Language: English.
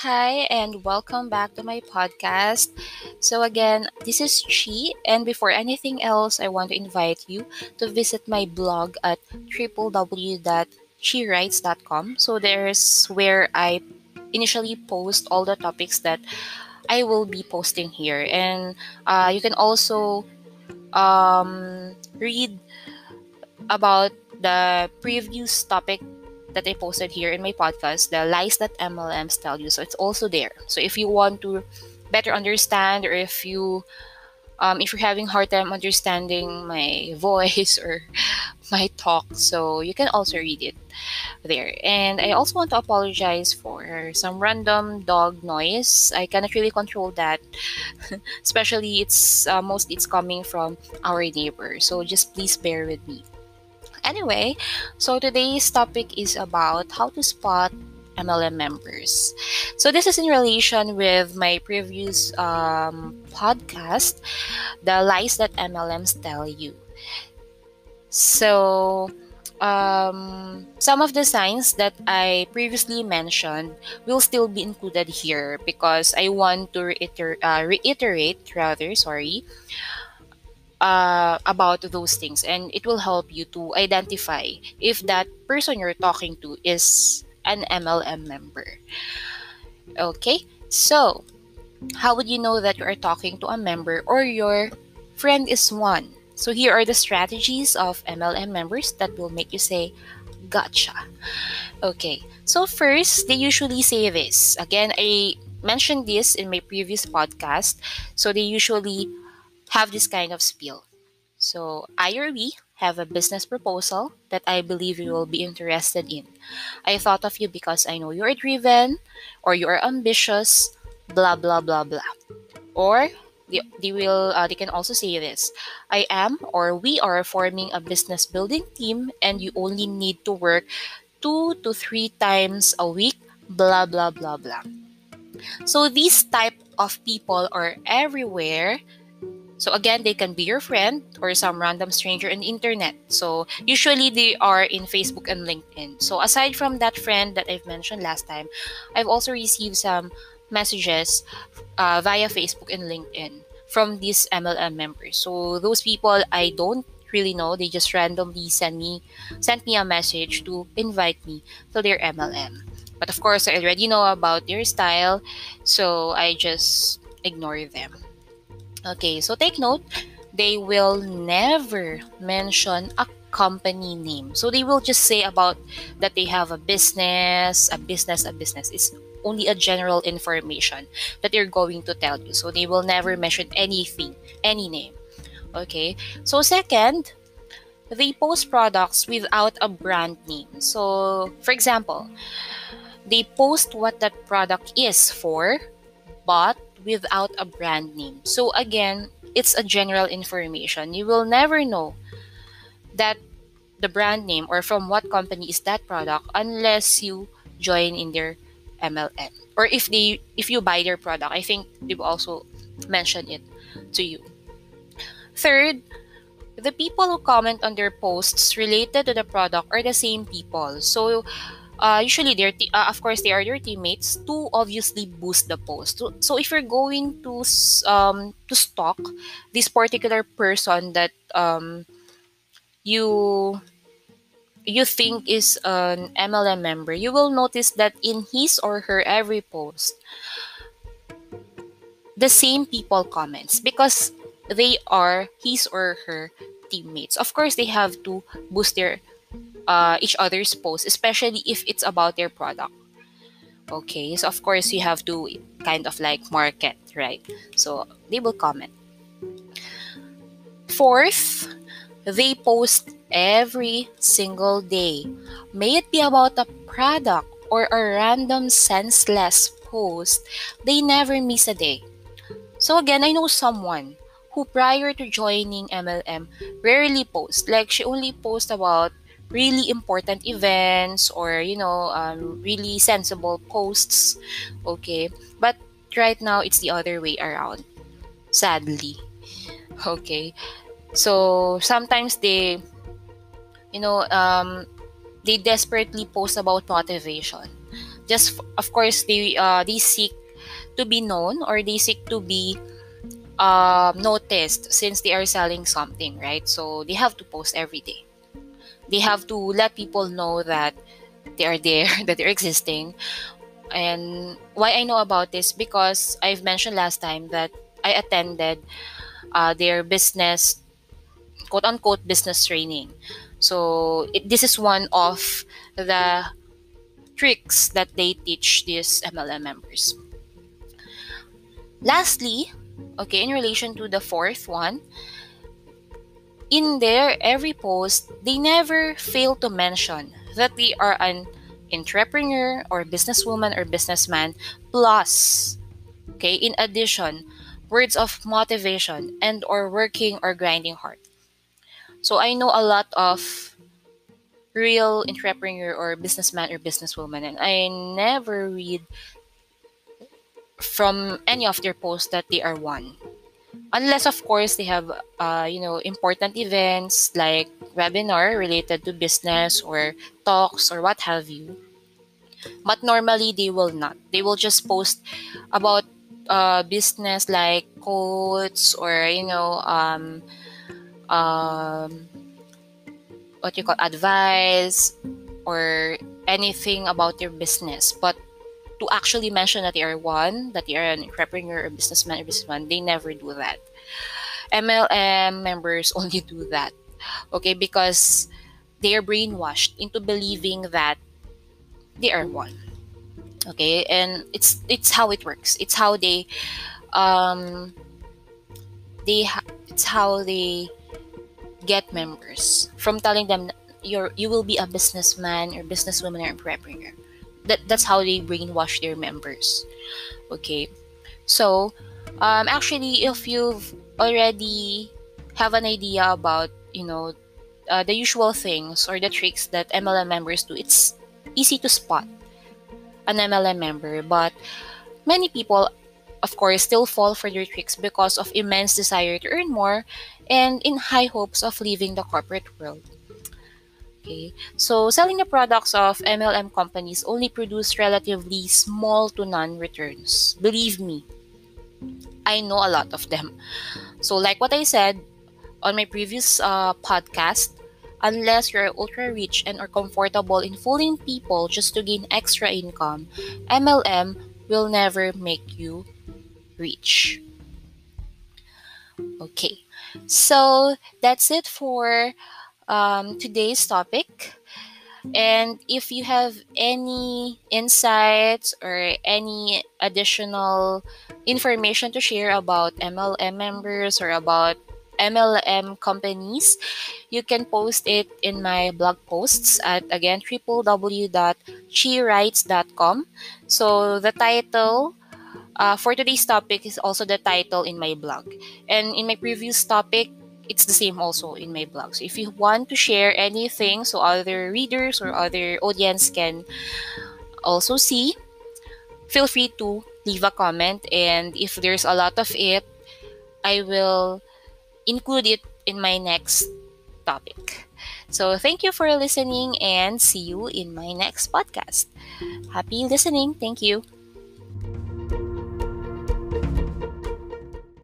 Hi, and welcome back to my podcast. So, again, this is Chi, and before anything else, I want to invite you to visit my blog at www.chiwrites.com. So, there's where I initially post all the topics that I will be posting here, and uh, you can also um, read about the previous topic that I posted here in my podcast, the lies that MLMs tell you. So it's also there. So if you want to better understand or if you um, if you're having hard time understanding my voice or my talk, so you can also read it there. And I also want to apologize for some random dog noise. I cannot really control that, especially it's uh, mostly it's coming from our neighbor. So just please bear with me. Anyway, so today's topic is about how to spot MLM members. So this is in relation with my previous um, podcast, the lies that MLMs tell you. So um, some of the signs that I previously mentioned will still be included here because I want to reiter- uh, reiterate, rather, sorry, uh, about those things and it will help you to identify if that person you're talking to is an MLM member. Okay, so how would you know that you are talking to a member or your friend is one? So here are the strategies of MLM members that will make you say, gotcha. Okay, so first, they usually say this. Again, I mentioned this in my previous podcast. So they usually have this kind of spiel. So, I or we have a business proposal that I believe you will be interested in. I thought of you because I know you're driven or you are ambitious, blah blah blah blah. Or they, they will uh, they can also say this i am or we are forming a business building team and you only need to work two to three times a week blah blah blah blah so these type of people are everywhere so again, they can be your friend or some random stranger in the internet. So usually they are in Facebook and LinkedIn. So aside from that friend that I've mentioned last time, I've also received some messages uh, via Facebook and LinkedIn from these MLM members. So those people I don't really know. They just randomly send me sent me a message to invite me to their MLM. But of course, I already know about their style, so I just ignore them. Okay, so take note, they will never mention a company name. So they will just say about that they have a business, a business, a business. It's only a general information that they're going to tell you. So they will never mention anything, any name. Okay. So second, they post products without a brand name. So for example, they post what that product is for, but without a brand name. So again, it's a general information. You will never know that the brand name or from what company is that product unless you join in their MLM or if they if you buy their product. I think they will also mention it to you. Third, the people who comment on their posts related to the product are the same people. So uh, usually they're t- uh, of course they are your teammates. To obviously boost the post. So, so if you're going to um to stalk this particular person that um you you think is an MLM member you will notice that in his or her every post the same people comments because they are his or her teammates. Of course they have to boost their uh, each other's posts, especially if it's about their product. Okay, so of course you have to kind of like market, right? So they will comment. Fourth, they post every single day. May it be about a product or a random senseless post, they never miss a day. So again, I know someone who prior to joining MLM rarely posts. Like she only posts about really important events or you know um, really sensible posts okay but right now it's the other way around sadly okay so sometimes they you know um, they desperately post about motivation just of course they uh, they seek to be known or they seek to be uh, noticed since they are selling something, right? So they have to post every day. They have to let people know that they are there, that they're existing. And why I know about this because I've mentioned last time that I attended uh, their business, quote unquote, business training. So it, this is one of the tricks that they teach these MLM members. Lastly, okay, in relation to the fourth one, in their every post, they never fail to mention that they are an entrepreneur or businesswoman or businessman plus okay in addition words of motivation and or working or grinding hard. So i know a lot of real entrepreneur or businessman or businesswoman and i never read from any of their posts that they are one unless of course they have uh, you know important events like webinar related to business or talks or what have you. But normally they will not. They will just post about uh, business like quotes or you know um, um, what you call advice or anything about your business. But to actually mention that they are one, that they are an entrepreneur or businessman or businessman, they never do that. MLM members only do that. Okay, because they are brainwashed into believing that they are one. Okay, and it's it's how it works. It's how they um they it's how they get members from telling them you're you will be a businessman or businesswoman or entrepreneur that that's how they brainwash their members. Okay. So um, actually if you've already have an idea about you know uh, the usual things or the tricks that mlm members do it's easy to spot an mlm member. But many people of course still fall for their tricks because of immense desire to earn more and in high hopes of leaving the corporate world Okay, so selling the products of MLM companies only produce relatively small to none returns. Believe me, I know a lot of them. So, like what I said on my previous uh, podcast, unless you're ultra rich and are comfortable in fooling people just to gain extra income, MLM will never make you rich. Okay, so that's it for um, today's topic. And if you have any insights or any additional information to share about MLM members or about MLM companies, you can post it in my blog posts at again www.chiwrites.com. So the title uh, for today's topic is also the title in my blog. And in my previous topic, it's the same also in my blog. So if you want to share anything so other readers or other audience can also see, feel free to leave a comment and if there's a lot of it, I will include it in my next topic. So thank you for listening and see you in my next podcast. Happy listening. Thank you.